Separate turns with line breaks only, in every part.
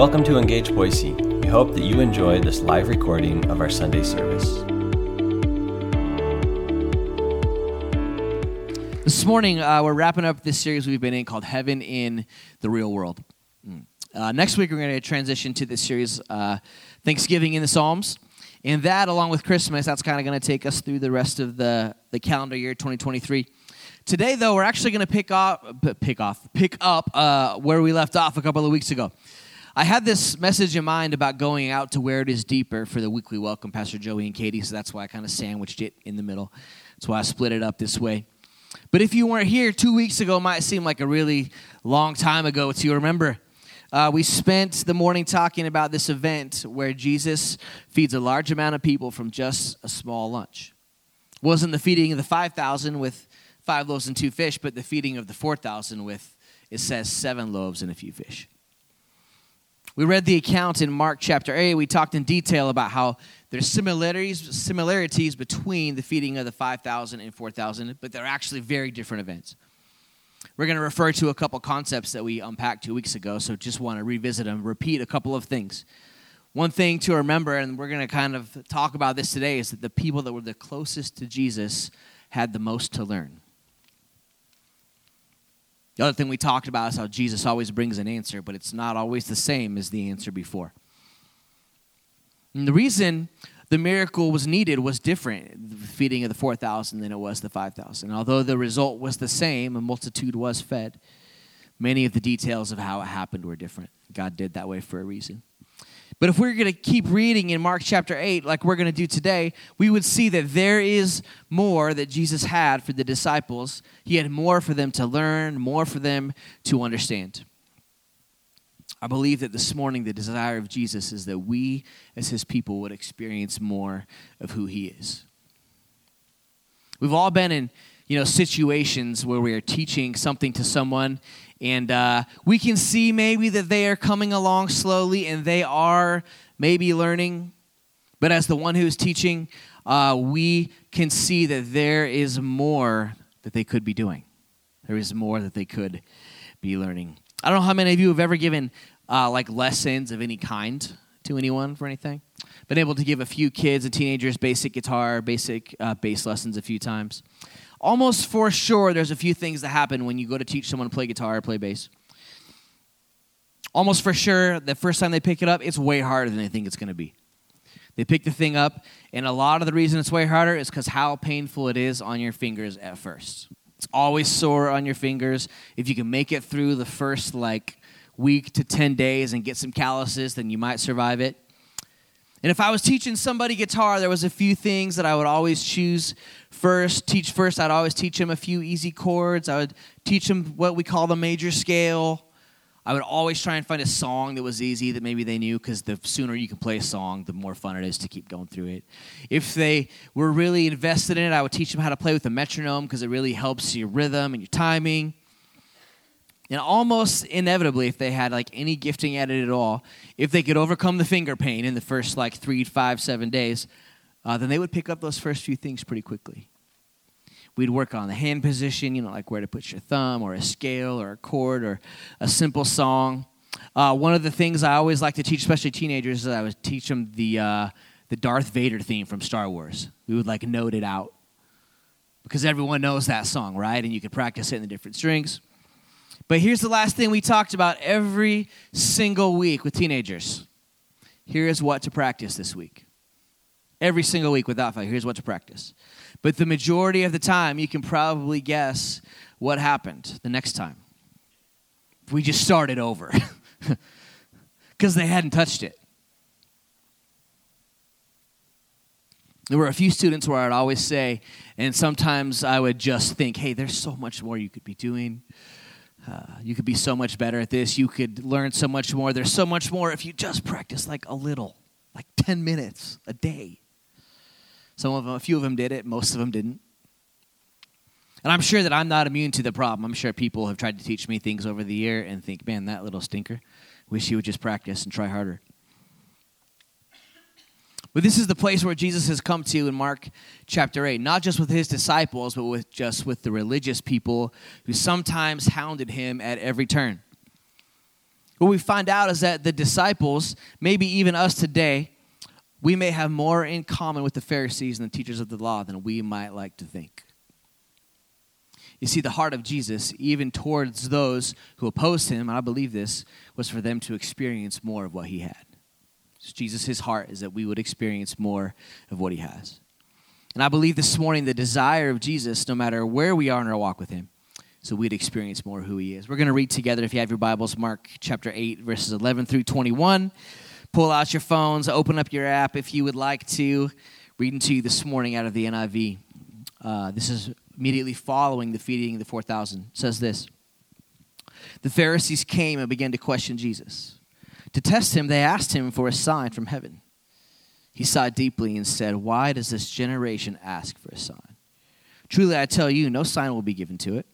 Welcome to Engage Boise. We hope that you enjoy this live recording of our Sunday service.
This morning, uh, we're wrapping up this series we've been in called Heaven in the Real World. Mm. Uh, next week, we're going to transition to this series, uh, Thanksgiving in the Psalms. And that, along with Christmas, that's kind of going to take us through the rest of the, the calendar year 2023. Today, though, we're actually going to pick off, pick off, pick up uh, where we left off a couple of weeks ago. I had this message in mind about going out to where it is deeper for the weekly welcome, Pastor Joey and Katie. So that's why I kind of sandwiched it in the middle. That's why I split it up this way. But if you weren't here two weeks ago, might seem like a really long time ago to you. Remember, uh, we spent the morning talking about this event where Jesus feeds a large amount of people from just a small lunch. It wasn't the feeding of the 5,000 with five loaves and two fish, but the feeding of the 4,000 with, it says, seven loaves and a few fish. We read the account in Mark chapter 8. We talked in detail about how there's similarities, similarities between the feeding of the 5,000 and 4,000, but they're actually very different events. We're going to refer to a couple concepts that we unpacked two weeks ago, so just want to revisit them, repeat a couple of things. One thing to remember, and we're going to kind of talk about this today, is that the people that were the closest to Jesus had the most to learn. The other thing we talked about is how Jesus always brings an answer, but it's not always the same as the answer before. And the reason the miracle was needed was different, the feeding of the 4,000 than it was the 5,000. Although the result was the same, a multitude was fed, many of the details of how it happened were different. God did that way for a reason. But if we're going to keep reading in Mark chapter 8, like we're going to do today, we would see that there is more that Jesus had for the disciples. He had more for them to learn, more for them to understand. I believe that this morning the desire of Jesus is that we, as his people, would experience more of who he is. We've all been in you know situations where we are teaching something to someone and uh, we can see maybe that they are coming along slowly and they are maybe learning. But as the one who's teaching, uh, we can see that there is more that they could be doing. There is more that they could be learning. I don't know how many of you have ever given uh, like lessons of any kind to anyone for anything. Been able to give a few kids and teenagers basic guitar, basic uh, bass lessons a few times almost for sure there's a few things that happen when you go to teach someone to play guitar or play bass. Almost for sure, the first time they pick it up, it's way harder than they think it's going to be. They pick the thing up, and a lot of the reason it's way harder is because how painful it is on your fingers at first. It's always sore on your fingers. If you can make it through the first like week to 10 days and get some calluses, then you might survive it. And if I was teaching somebody guitar, there was a few things that I would always choose first, teach first. I'd always teach them a few easy chords. I would teach them what we call the major scale. I would always try and find a song that was easy that maybe they knew because the sooner you can play a song, the more fun it is to keep going through it. If they were really invested in it, I would teach them how to play with the metronome because it really helps your rhythm and your timing. And almost inevitably, if they had like any gifting at it at all, if they could overcome the finger pain in the first like three, five, seven days, uh, then they would pick up those first few things pretty quickly. We'd work on the hand position, you know, like where to put your thumb, or a scale, or a chord, or a simple song. Uh, one of the things I always like to teach, especially teenagers, is I would teach them the uh, the Darth Vader theme from Star Wars. We would like note it out because everyone knows that song, right? And you could practice it in the different strings. But here's the last thing we talked about every single week with teenagers. Here is what to practice this week. Every single week without fail, here's what to practice. But the majority of the time, you can probably guess what happened the next time. We just started over because they hadn't touched it. There were a few students where I'd always say, and sometimes I would just think, hey, there's so much more you could be doing. Uh, you could be so much better at this. You could learn so much more. There's so much more if you just practice like a little, like 10 minutes a day. Some of them, a few of them did it, most of them didn't. And I'm sure that I'm not immune to the problem. I'm sure people have tried to teach me things over the year and think, man, that little stinker. Wish he would just practice and try harder. But this is the place where Jesus has come to in Mark chapter 8, not just with his disciples, but with just with the religious people who sometimes hounded him at every turn. What we find out is that the disciples, maybe even us today, we may have more in common with the Pharisees and the teachers of the law than we might like to think. You see, the heart of Jesus, even towards those who opposed him, and I believe this, was for them to experience more of what he had. Jesus, his heart is that we would experience more of what he has. And I believe this morning the desire of Jesus, no matter where we are in our walk with him, so we'd experience more who he is. We're going to read together, if you have your Bibles, Mark chapter 8, verses 11 through 21. Pull out your phones, open up your app if you would like to. Reading to you this morning out of the NIV. Uh, this is immediately following the feeding of the 4,000. It says this The Pharisees came and began to question Jesus. To test him, they asked him for a sign from heaven. He sighed deeply and said, Why does this generation ask for a sign? Truly, I tell you, no sign will be given to it.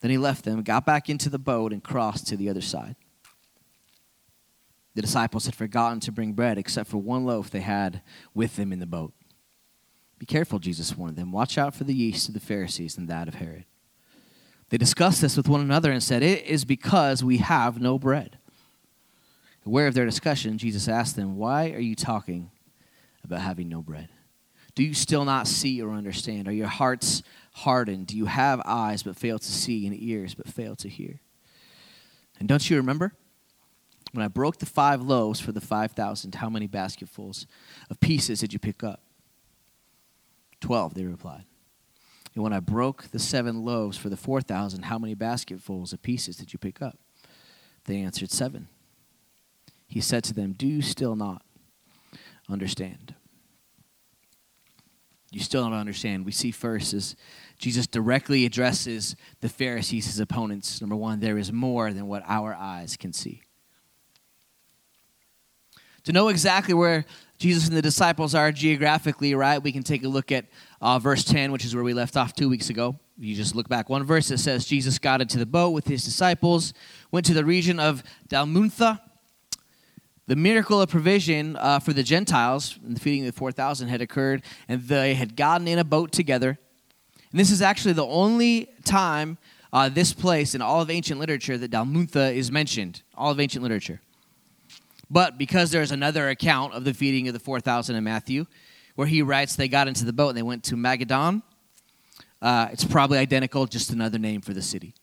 Then he left them, got back into the boat, and crossed to the other side. The disciples had forgotten to bring bread except for one loaf they had with them in the boat. Be careful, Jesus warned them. Watch out for the yeast of the Pharisees and that of Herod. They discussed this with one another and said, It is because we have no bread. Aware of their discussion, Jesus asked them, Why are you talking about having no bread? Do you still not see or understand? Are your hearts hardened? Do you have eyes but fail to see and ears but fail to hear? And don't you remember? When I broke the five loaves for the 5,000, how many basketfuls of pieces did you pick up? Twelve, they replied. And when I broke the seven loaves for the 4,000, how many basketfuls of pieces did you pick up? They answered, Seven. He said to them, Do you still not understand? You still don't understand. We see first as Jesus directly addresses the Pharisees, his opponents. Number one, there is more than what our eyes can see. To know exactly where Jesus and the disciples are geographically, right, we can take a look at uh, verse 10, which is where we left off two weeks ago. You just look back one verse, it says, Jesus got into the boat with his disciples, went to the region of Dalmanutha. The miracle of provision uh, for the Gentiles, and the feeding of the 4,000, had occurred, and they had gotten in a boat together. And this is actually the only time uh, this place in all of ancient literature that Dalmanutha is mentioned, all of ancient literature. But because there's another account of the feeding of the 4,000 in Matthew, where he writes they got into the boat and they went to Magadan, uh, it's probably identical, just another name for the city.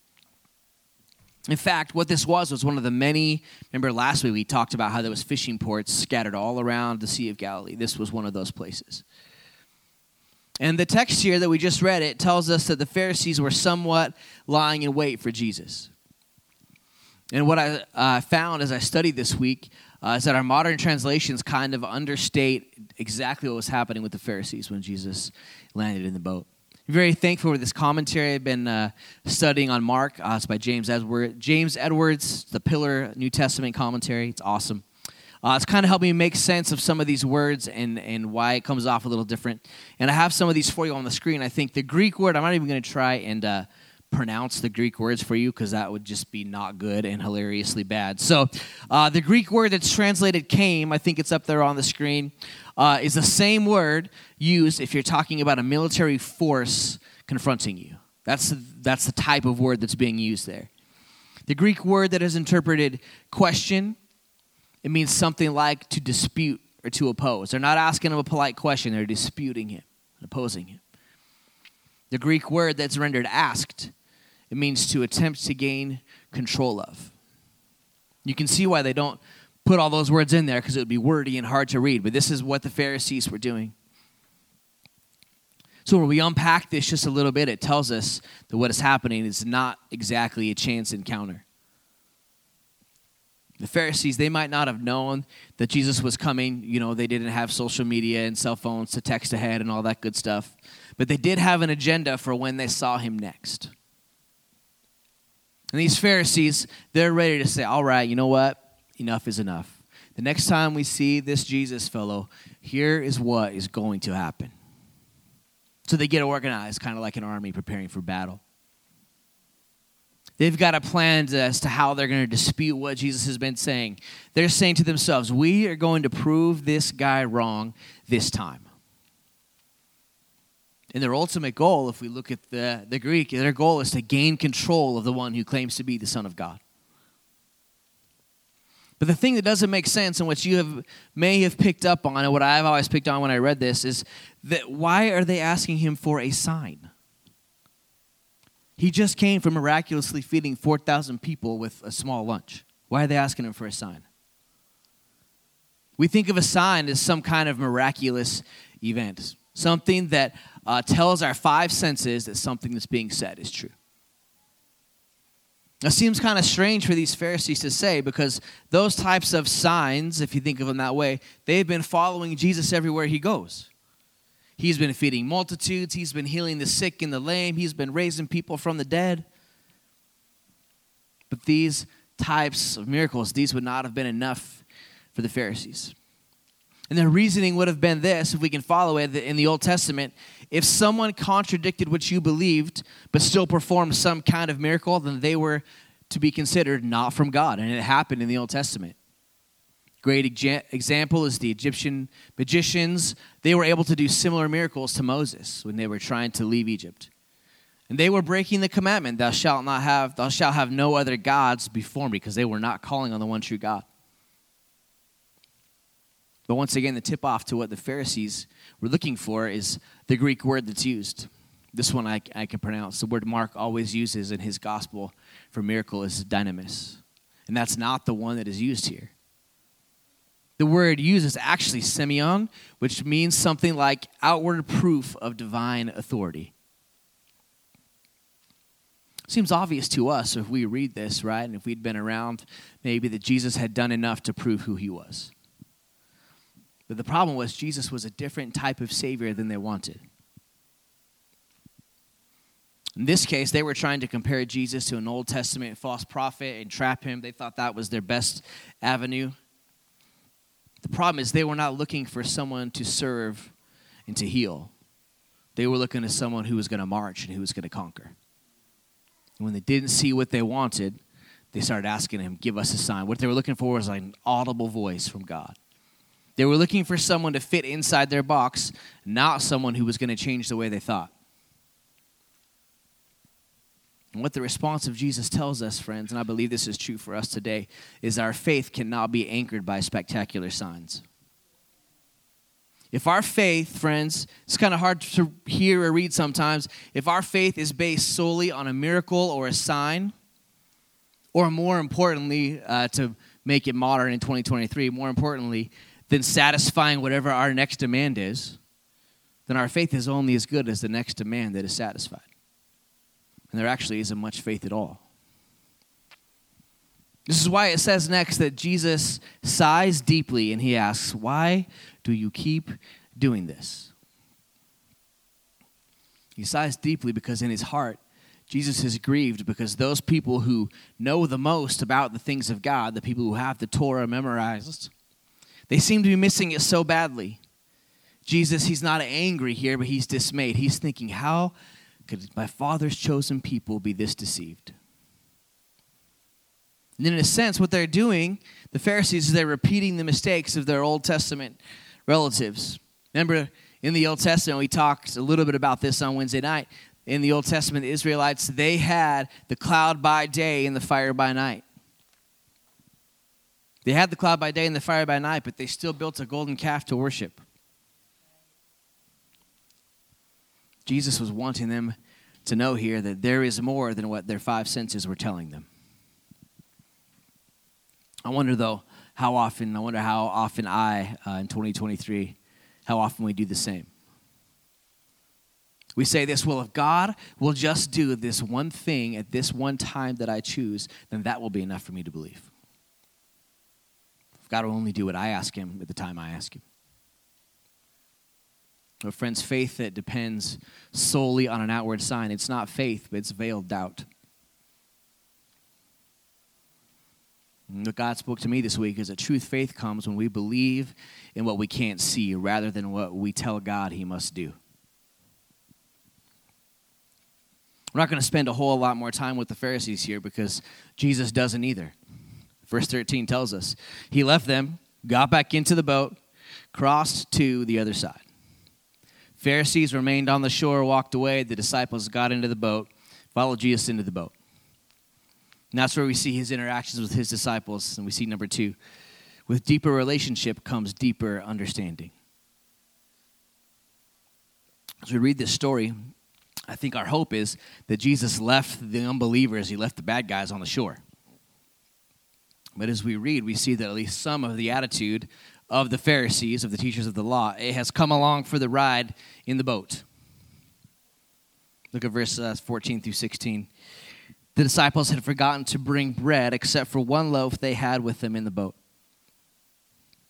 In fact, what this was was one of the many. Remember last week we talked about how there was fishing ports scattered all around the Sea of Galilee. This was one of those places. And the text here that we just read it tells us that the Pharisees were somewhat lying in wait for Jesus. And what I uh, found as I studied this week uh, is that our modern translations kind of understate exactly what was happening with the Pharisees when Jesus landed in the boat. Very thankful for this commentary I've been uh, studying on Mark. Uh, it's by James Edwards. James Edwards, the Pillar New Testament commentary. It's awesome. Uh, it's kind of helped me make sense of some of these words and, and why it comes off a little different. And I have some of these for you on the screen. I think the Greek word, I'm not even going to try and uh, pronounce the Greek words for you because that would just be not good and hilariously bad. So, uh, the Greek word that's translated came, I think it's up there on the screen, uh, is the same word used if you're talking about a military force confronting you. That's, that's the type of word that's being used there. The Greek word that is interpreted question, it means something like to dispute or to oppose. They're not asking him a polite question, they're disputing him, opposing him. The Greek word that's rendered asked it means to attempt to gain control of. You can see why they don't put all those words in there because it would be wordy and hard to read, but this is what the Pharisees were doing. So when we unpack this just a little bit, it tells us that what is happening is not exactly a chance encounter. The Pharisees, they might not have known that Jesus was coming. You know, they didn't have social media and cell phones to text ahead and all that good stuff. But they did have an agenda for when they saw him next. And these Pharisees, they're ready to say, all right, you know what? Enough is enough. The next time we see this Jesus fellow, here is what is going to happen. So they get organized, kind of like an army preparing for battle. They've got a plan as to how they're going to dispute what Jesus has been saying. They're saying to themselves, We are going to prove this guy wrong this time. And their ultimate goal, if we look at the, the Greek, their goal is to gain control of the one who claims to be the Son of God. But the thing that doesn't make sense and what you have may have picked up on and what I've always picked on when I read this is that why are they asking him for a sign? He just came from miraculously feeding 4,000 people with a small lunch. Why are they asking him for a sign? We think of a sign as some kind of miraculous event, something that uh, tells our five senses that something that's being said is true. It seems kind of strange for these Pharisees to say because those types of signs, if you think of them that way, they've been following Jesus everywhere he goes. He's been feeding multitudes, he's been healing the sick and the lame, he's been raising people from the dead. But these types of miracles, these would not have been enough for the Pharisees. And their reasoning would have been this, if we can follow it in the Old Testament if someone contradicted what you believed, but still performed some kind of miracle, then they were to be considered not from God. And it happened in the Old Testament. Great example is the Egyptian magicians. They were able to do similar miracles to Moses when they were trying to leave Egypt. And they were breaking the commandment, thou shalt not have, thou shalt have no other gods before me, because they were not calling on the one true God. But once again, the tip off to what the Pharisees were looking for is the Greek word that's used. This one I, I can pronounce. The word Mark always uses in his gospel for miracle is dynamis. And that's not the one that is used here. The word used is actually semeion, which means something like outward proof of divine authority. Seems obvious to us if we read this, right? And if we'd been around, maybe that Jesus had done enough to prove who he was. But the problem was, Jesus was a different type of Savior than they wanted. In this case, they were trying to compare Jesus to an Old Testament false prophet and trap him. They thought that was their best avenue. The problem is they were not looking for someone to serve and to heal. They were looking to someone who was going to march and who was going to conquer. And when they didn't see what they wanted, they started asking him, Give us a sign. What they were looking for was an audible voice from God. They were looking for someone to fit inside their box, not someone who was going to change the way they thought. And what the response of Jesus tells us, friends, and I believe this is true for us today, is our faith cannot be anchored by spectacular signs. If our faith, friends, it's kind of hard to hear or read sometimes, if our faith is based solely on a miracle or a sign, or more importantly, uh, to make it modern in 2023, more importantly, than satisfying whatever our next demand is, then our faith is only as good as the next demand that is satisfied and there actually isn't much faith at all. This is why it says next that Jesus sighs deeply and he asks, Why do you keep doing this? He sighs deeply because in his heart, Jesus is grieved because those people who know the most about the things of God, the people who have the Torah memorized, they seem to be missing it so badly. Jesus, he's not angry here, but he's dismayed. He's thinking, How could my father's chosen people be this deceived? And in a sense, what they're doing, the Pharisees, is they're repeating the mistakes of their Old Testament relatives. Remember, in the Old Testament, we talked a little bit about this on Wednesday night. In the Old Testament, the Israelites, they had the cloud by day and the fire by night. They had the cloud by day and the fire by night, but they still built a golden calf to worship. Jesus was wanting them to know here that there is more than what their five senses were telling them. I wonder, though, how often, I wonder how often I, uh, in 2023, how often we do the same. We say this, well, if God will just do this one thing at this one time that I choose, then that will be enough for me to believe. God will only do what I ask Him at the time I ask Him. But friends, faith that depends solely on an outward sign, it's not faith, but it's veiled doubt. What God spoke to me this week is that truth faith comes when we believe in what we can't see rather than what we tell God He must do. We're not going to spend a whole lot more time with the Pharisees here because Jesus doesn't either. Verse 13 tells us He left them, got back into the boat, crossed to the other side. Pharisees remained on the shore, walked away. The disciples got into the boat, followed Jesus into the boat. And that's where we see his interactions with his disciples. And we see number two with deeper relationship comes deeper understanding. As we read this story, I think our hope is that Jesus left the unbelievers, he left the bad guys on the shore. But as we read, we see that at least some of the attitude of the Pharisees, of the teachers of the law, it has come along for the ride in the boat. Look at verse uh, 14 through 16. The disciples had forgotten to bring bread except for one loaf they had with them in the boat.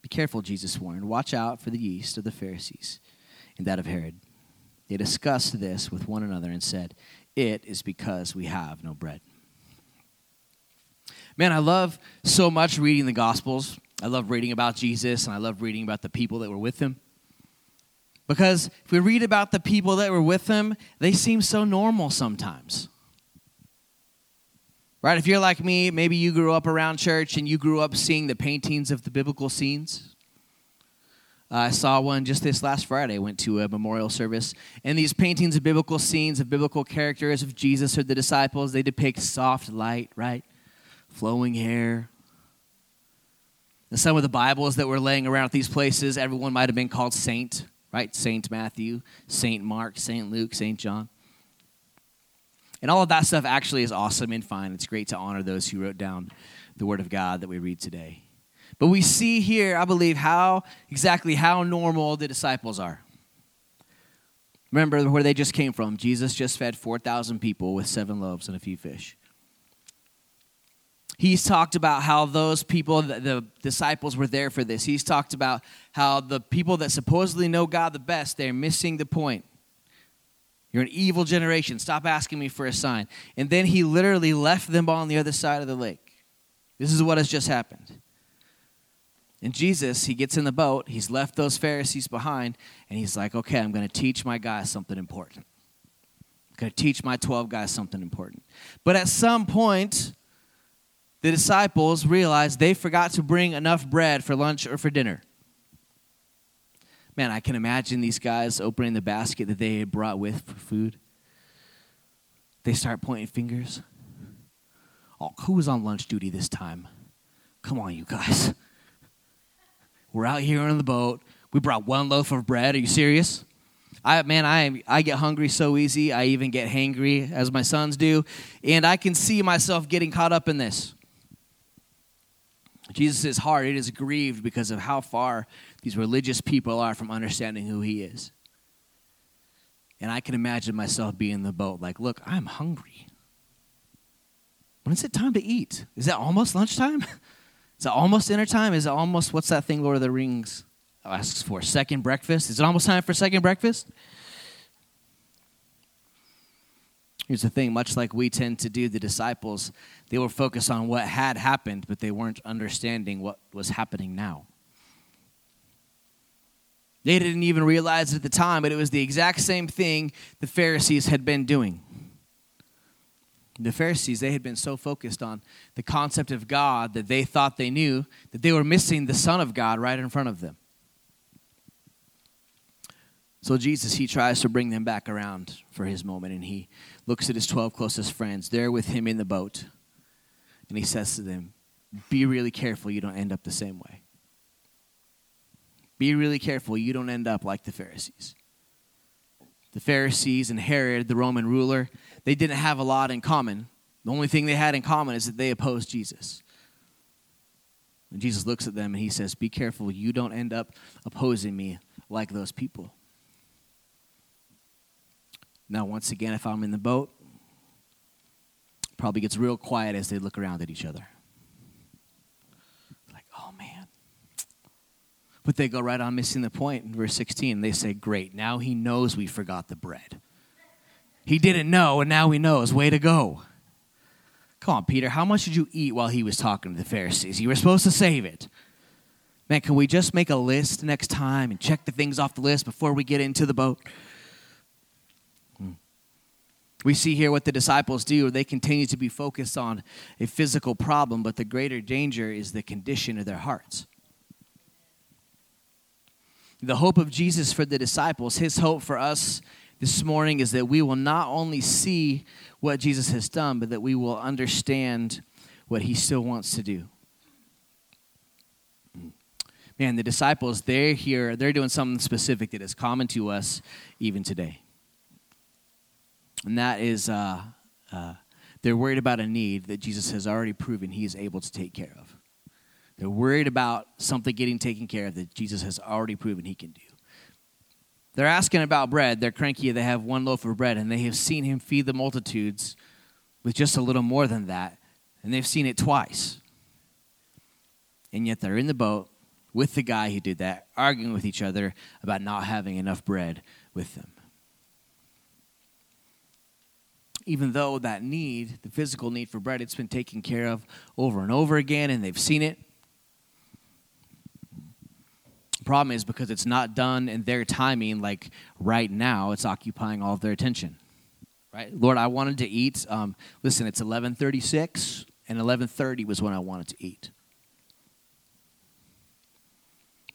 Be careful, Jesus warned. Watch out for the yeast of the Pharisees and that of Herod. They discussed this with one another and said, It is because we have no bread. Man, I love so much reading the Gospels. I love reading about Jesus and I love reading about the people that were with him. Because if we read about the people that were with him, they seem so normal sometimes. Right? If you're like me, maybe you grew up around church and you grew up seeing the paintings of the biblical scenes. I saw one just this last Friday. I went to a memorial service. And these paintings of biblical scenes, of biblical characters of Jesus or the disciples, they depict soft light, right? Flowing hair. And some of the Bibles that were laying around at these places, everyone might have been called Saint, right? Saint Matthew, Saint Mark, Saint Luke, Saint John. And all of that stuff actually is awesome and fine. It's great to honor those who wrote down the Word of God that we read today. But we see here, I believe, how exactly how normal the disciples are. Remember where they just came from. Jesus just fed 4,000 people with seven loaves and a few fish. He's talked about how those people, the disciples, were there for this. He's talked about how the people that supposedly know God the best, they're missing the point. You're an evil generation. Stop asking me for a sign. And then he literally left them on the other side of the lake. This is what has just happened. And Jesus, he gets in the boat, he's left those Pharisees behind, and he's like, okay, I'm going to teach my guys something important. I'm going to teach my 12 guys something important. But at some point, the disciples realized they forgot to bring enough bread for lunch or for dinner. Man, I can imagine these guys opening the basket that they had brought with for food. They start pointing fingers. Oh, who was on lunch duty this time? Come on, you guys. We're out here on the boat. We brought one loaf of bread. Are you serious? I man, I I get hungry so easy. I even get hangry as my sons do, and I can see myself getting caught up in this. Jesus' heart it is grieved because of how far these religious people are from understanding who he is. And I can imagine myself being in the boat, like, look, I'm hungry. When is it time to eat? Is it almost lunchtime? Is it almost dinner time? Is it almost, what's that thing Lord of the Rings asks for? Second breakfast? Is it almost time for second breakfast? Here's the thing much like we tend to do, the disciples, they were focused on what had happened, but they weren't understanding what was happening now. They didn't even realize it at the time, but it was the exact same thing the Pharisees had been doing. The Pharisees, they had been so focused on the concept of God that they thought they knew that they were missing the Son of God right in front of them. So Jesus, he tries to bring them back around for his moment, and he looks at his 12 closest friends. They're with him in the boat, and he says to them, Be really careful you don't end up the same way. Be really careful you don't end up like the Pharisees. The Pharisees and Herod, the Roman ruler, they didn't have a lot in common. The only thing they had in common is that they opposed Jesus. And Jesus looks at them and he says, Be careful you don't end up opposing me like those people. Now, once again, if I'm in the boat, probably gets real quiet as they look around at each other. Like, oh man. But they go right on missing the point in verse 16. They say, Great, now he knows we forgot the bread. He didn't know, and now he knows. Way to go. Come on, Peter, how much did you eat while he was talking to the Pharisees? You were supposed to save it. Man, can we just make a list next time and check the things off the list before we get into the boat? We see here what the disciples do. They continue to be focused on a physical problem, but the greater danger is the condition of their hearts the hope of Jesus for the disciples, his hope for us this morning is that we will not only see what Jesus has done, but that we will understand what he still wants to do. Man, the disciples, they're here, they're doing something specific that is common to us even today. And that is, uh, uh, they're worried about a need that Jesus has already proven he is able to take care of. They're worried about something getting taken care of that Jesus has already proven he can do. They're asking about bread. They're cranky. They have one loaf of bread, and they have seen him feed the multitudes with just a little more than that. And they've seen it twice. And yet they're in the boat with the guy who did that, arguing with each other about not having enough bread with them. Even though that need, the physical need for bread, it's been taken care of over and over again, and they've seen it. Problem is because it's not done in their timing, like right now, it's occupying all of their attention. Right, Lord, I wanted to eat. Um, listen, it's eleven thirty-six, and eleven thirty was when I wanted to eat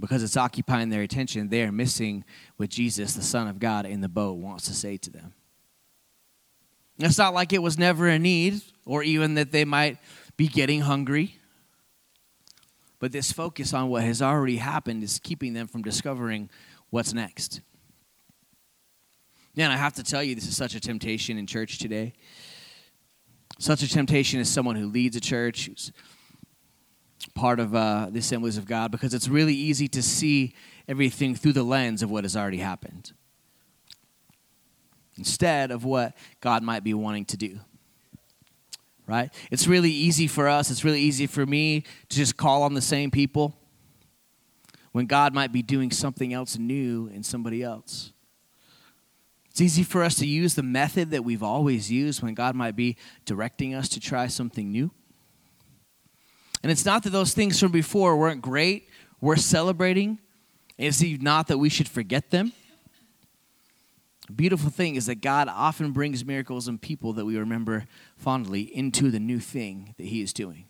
because it's occupying their attention, they are missing what Jesus, the Son of God, in the boat wants to say to them. It's not like it was never a need or even that they might be getting hungry. But this focus on what has already happened is keeping them from discovering what's next. Man, I have to tell you, this is such a temptation in church today. Such a temptation as someone who leads a church, who's part of uh, the assemblies of God because it's really easy to see everything through the lens of what has already happened instead of what God might be wanting to do. Right? It's really easy for us, it's really easy for me to just call on the same people when God might be doing something else new in somebody else. It's easy for us to use the method that we've always used when God might be directing us to try something new. And it's not that those things from before weren't great, we're celebrating. It's not that we should forget them. Beautiful thing is that God often brings miracles and people that we remember fondly into the new thing that He is doing.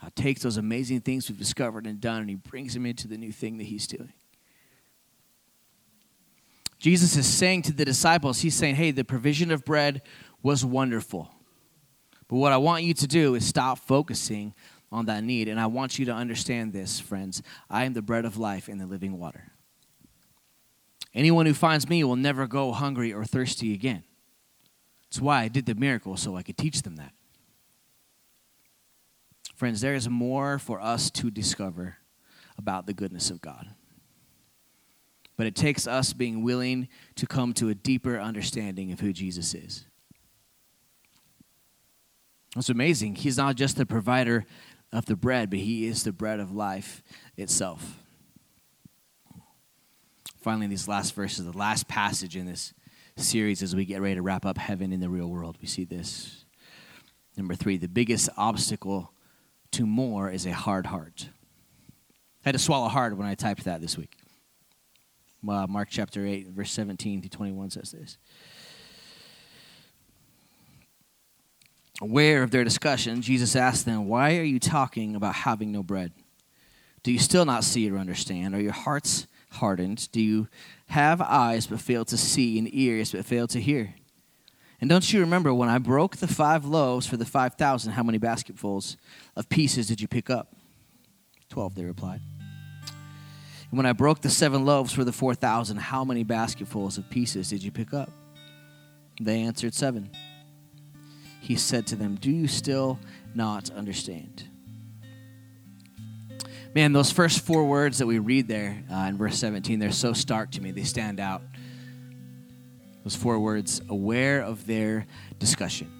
God takes those amazing things we've discovered and done and He brings them into the new thing that He's doing. Jesus is saying to the disciples, He's saying, hey, the provision of bread was wonderful. But what I want you to do is stop focusing on that need. And I want you to understand this, friends. I am the bread of life and the living water. Anyone who finds me will never go hungry or thirsty again. That's why I did the miracle, so I could teach them that. Friends, there is more for us to discover about the goodness of God. But it takes us being willing to come to a deeper understanding of who Jesus is. It's amazing. He's not just the provider of the bread, but He is the bread of life itself. Finally, these last verses, the last passage in this series as we get ready to wrap up heaven in the real world, we see this. Number three, the biggest obstacle to more is a hard heart. I had to swallow hard when I typed that this week. Uh, Mark chapter 8, verse 17 to 21 says this. Aware of their discussion, Jesus asked them, Why are you talking about having no bread? Do you still not see or understand? Are your hearts hardened? Do you have eyes but fail to see and ears but fail to hear? And don't you remember when I broke the five loaves for the 5,000, how many basketfuls of pieces did you pick up? Twelve, they replied. And when I broke the seven loaves for the 4,000, how many basketfuls of pieces did you pick up? They answered, Seven he said to them, Do you still not understand? Man, those first four words that we read there uh, in verse 17, they're so stark to me. They stand out. Those four words, aware of their discussion.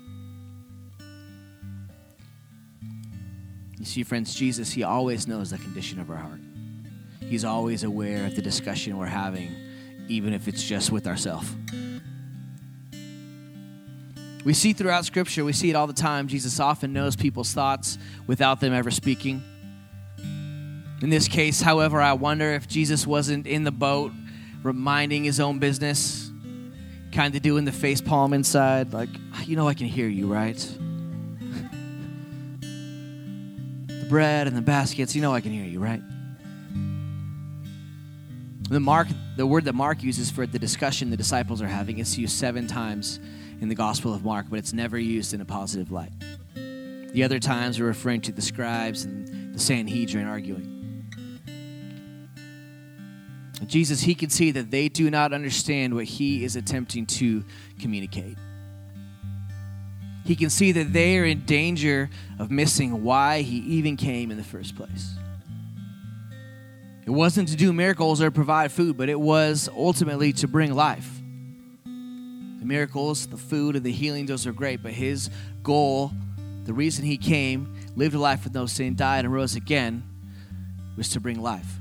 You see, friends, Jesus, He always knows the condition of our heart. He's always aware of the discussion we're having, even if it's just with ourselves. We see throughout Scripture, we see it all the time. Jesus often knows people's thoughts without them ever speaking. In this case, however, I wonder if Jesus wasn't in the boat reminding his own business, kind of doing the face palm inside, like, ah, you know, I can hear you, right? the bread and the baskets, you know, I can hear you, right? The Mark, the word that Mark uses for the discussion the disciples are having is used seven times in the Gospel of Mark, but it's never used in a positive light. The other times are referring to the scribes and the Sanhedrin arguing. Jesus, he can see that they do not understand what he is attempting to communicate. He can see that they are in danger of missing why he even came in the first place. It wasn't to do miracles or provide food, but it was ultimately to bring life. The miracles, the food, and the healing, those are great, but his goal, the reason he came, lived a life with no sin, died, and rose again, was to bring life.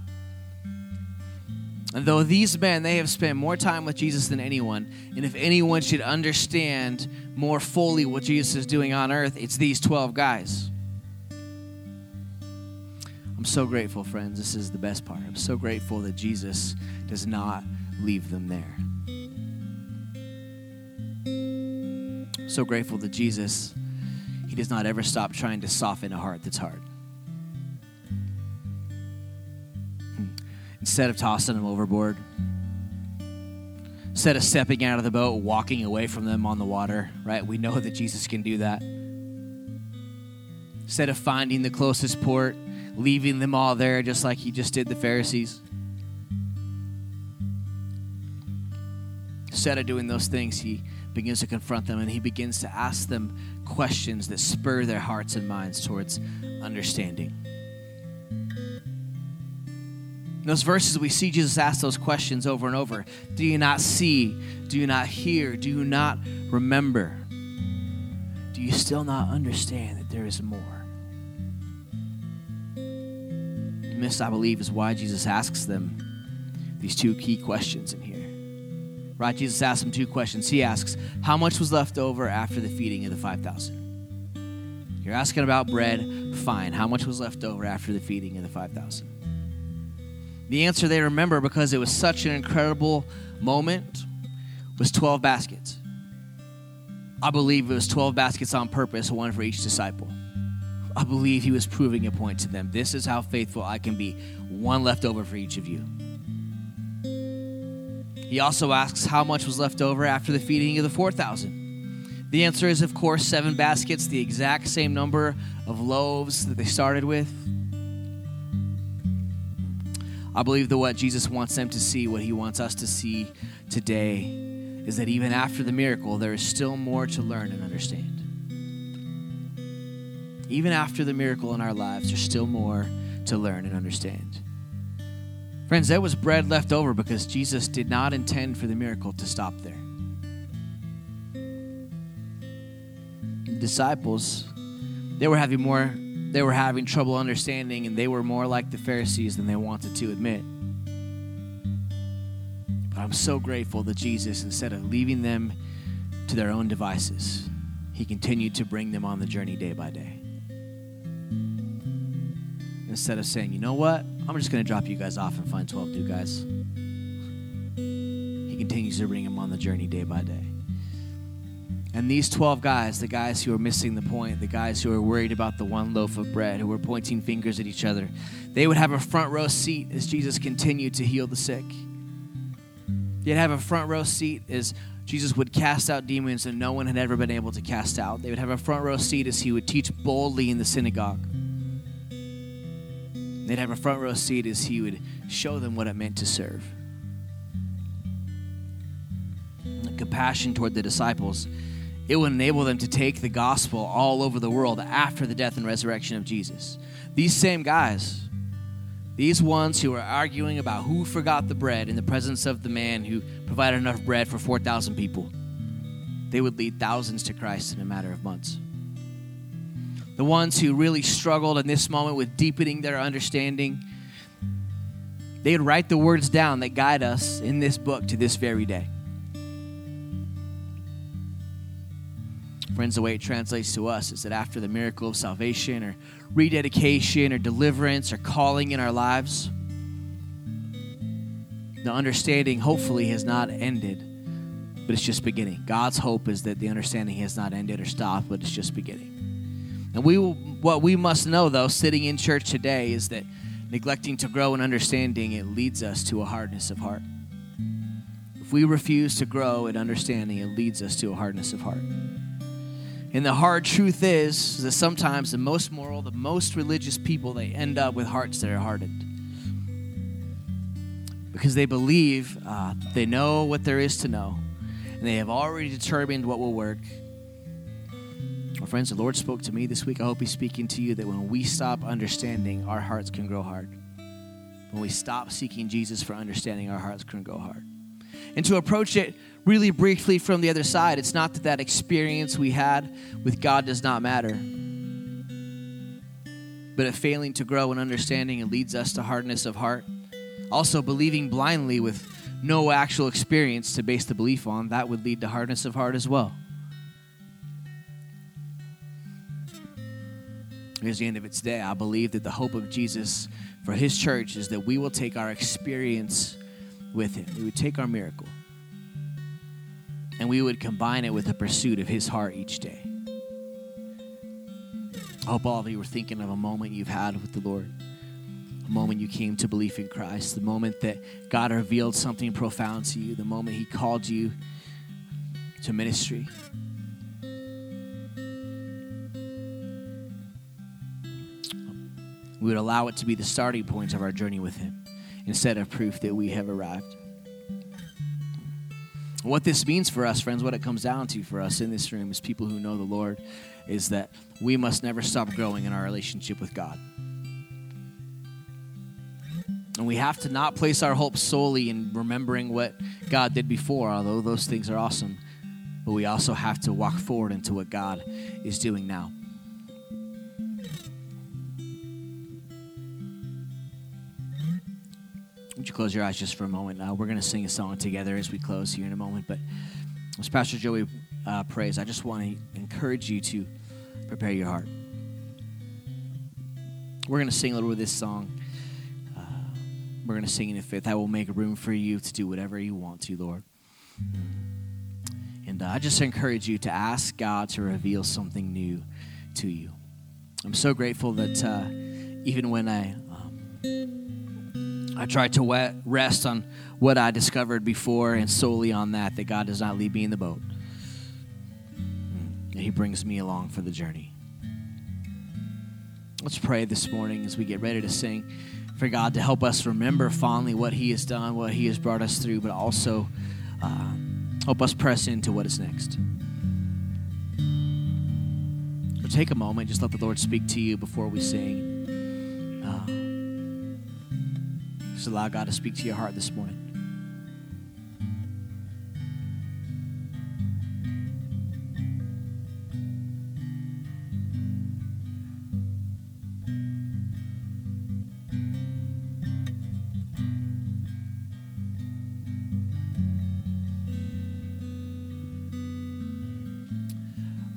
And though these men, they have spent more time with Jesus than anyone, and if anyone should understand more fully what Jesus is doing on earth, it's these 12 guys. I'm so grateful, friends. This is the best part. I'm so grateful that Jesus does not leave them there. So grateful that Jesus, He does not ever stop trying to soften a heart that's hard. Instead of tossing them overboard. Instead of stepping out of the boat, walking away from them on the water, right? We know that Jesus can do that. Instead of finding the closest port, leaving them all there just like he just did the Pharisees. Instead of doing those things, he begins to confront them and he begins to ask them questions that spur their hearts and minds towards understanding. In those verses, we see Jesus ask those questions over and over Do you not see? Do you not hear? Do you not remember? Do you still not understand that there is more? This, I believe, is why Jesus asks them these two key questions in here. Right? Jesus asks them two questions. He asks, How much was left over after the feeding of the 5,000? You're asking about bread? Fine. How much was left over after the feeding of the 5,000? The answer they remember because it was such an incredible moment was 12 baskets. I believe it was 12 baskets on purpose, one for each disciple. I believe he was proving a point to them. This is how faithful I can be, one left over for each of you. He also asks how much was left over after the feeding of the 4,000. The answer is, of course, seven baskets, the exact same number of loaves that they started with. I believe that what Jesus wants them to see, what he wants us to see today, is that even after the miracle, there is still more to learn and understand. Even after the miracle in our lives, there's still more to learn and understand. Friends, there was bread left over because Jesus did not intend for the miracle to stop there. The disciples, they were having more they were mm. having trouble understanding and they were more like the Pharisees than they wanted to admit. But I'm so grateful that Jesus, instead of leaving them to their own devices, he continued to bring them on the journey day by day. Instead of saying, you know what, I'm just going to drop you guys off and find 12 new guys, he continues to bring them on the journey day by day. And these 12 guys, the guys who are missing the point, the guys who are worried about the one loaf of bread, who are pointing fingers at each other, they would have a front row seat as Jesus continued to heal the sick. They'd have a front row seat as Jesus would cast out demons that no one had ever been able to cast out. They would have a front row seat as he would teach boldly in the synagogue. They'd have a front row seat as he would show them what it meant to serve. Compassion toward the disciples it would enable them to take the gospel all over the world after the death and resurrection of Jesus. These same guys, these ones who are arguing about who forgot the bread in the presence of the man who provided enough bread for 4,000 people, they would lead thousands to Christ in a matter of months. The ones who really struggled in this moment with deepening their understanding, they would write the words down that guide us in this book to this very day. Friends, the way it translates to us is that after the miracle of salvation or rededication or deliverance or calling in our lives, the understanding hopefully has not ended, but it's just beginning. God's hope is that the understanding has not ended or stopped, but it's just beginning. And we what we must know, though, sitting in church today, is that neglecting to grow in understanding, it leads us to a hardness of heart. If we refuse to grow in understanding, it leads us to a hardness of heart. And the hard truth is that sometimes the most moral, the most religious people, they end up with hearts that are hardened. Because they believe uh, they know what there is to know, and they have already determined what will work. Well, friends, the Lord spoke to me this week. I hope He's speaking to you that when we stop understanding, our hearts can grow hard. When we stop seeking Jesus for understanding, our hearts can grow hard. And to approach it really briefly from the other side, it's not that that experience we had with God does not matter, but if failing to grow in understanding it leads us to hardness of heart. Also, believing blindly with no actual experience to base the belief on, that would lead to hardness of heart as well. Here's the end of it today. I believe that the hope of Jesus for his church is that we will take our experience with him. We would take our miracle and we would combine it with a pursuit of his heart each day. I hope all of you were thinking of a moment you've had with the Lord, a moment you came to belief in Christ, the moment that God revealed something profound to you, the moment he called you to ministry. We would allow it to be the starting point of our journey with him instead of proof that we have arrived. What this means for us, friends, what it comes down to for us in this room as people who know the Lord, is that we must never stop growing in our relationship with God. And we have to not place our hope solely in remembering what God did before, although those things are awesome. But we also have to walk forward into what God is doing now. Would you close your eyes just for a moment? Uh, we're going to sing a song together as we close here in a moment. But as Pastor Joey uh, prays, I just want to encourage you to prepare your heart. We're going to sing a little of this song. Uh, we're going to sing in faith. I will make room for you to do whatever you want to, Lord. And uh, I just encourage you to ask God to reveal something new to you. I'm so grateful that uh, even when I I tried to rest on what I discovered before and solely on that, that God does not leave me in the boat. And He brings me along for the journey. Let's pray this morning as we get ready to sing for God to help us remember fondly what He has done, what He has brought us through, but also uh, help us press into what is next. So take a moment, just let the Lord speak to you before we sing. Just allow God to speak to your heart this morning.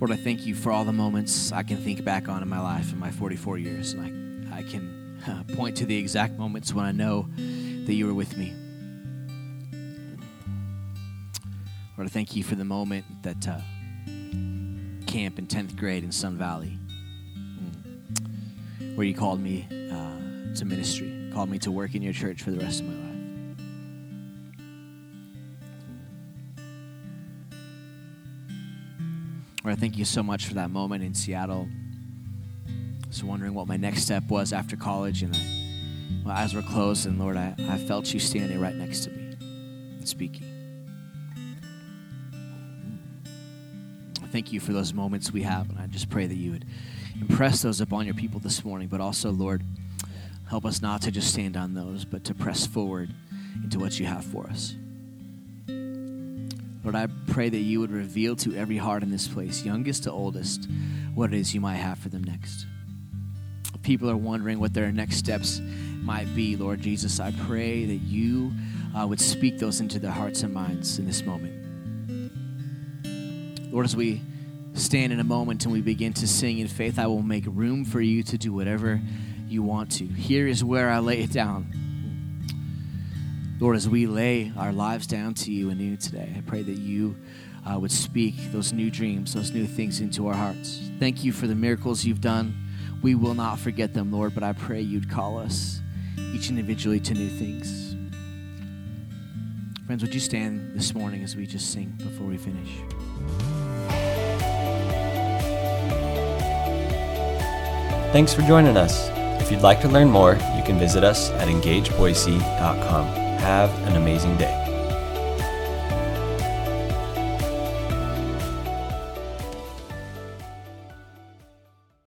Lord, I thank you for all the moments I can think back on in my life in my 44 years. And I, I can uh, point to the exact moments when I know that you were with me. Lord, I thank you for the moment that uh, camp in 10th grade in Sun Valley, mm, where you called me uh, to ministry, called me to work in your church for the rest of my life. Lord, I thank you so much for that moment in Seattle was wondering what my next step was after college, and I, my eyes were closed, and Lord, I, I felt you standing right next to me and speaking. Thank you for those moments we have, and I just pray that you would impress those upon your people this morning, but also, Lord, help us not to just stand on those, but to press forward into what you have for us. Lord, I pray that you would reveal to every heart in this place, youngest to oldest, what it is you might have for them next people are wondering what their next steps might be, Lord Jesus, I pray that you uh, would speak those into their hearts and minds in this moment. Lord, as we stand in a moment and we begin to sing in faith, I will make room for you to do whatever you want to. Here is where I lay it down. Lord, as we lay our lives down to you anew today, I pray that you uh, would speak those new dreams, those new things into our hearts. Thank you for the miracles you've done we will not forget them, Lord, but I pray you'd call us each individually to new things. Friends, would you stand this morning as we just sing before we finish?
Thanks for joining us. If you'd like to learn more, you can visit us at engageboise.com. Have an amazing day.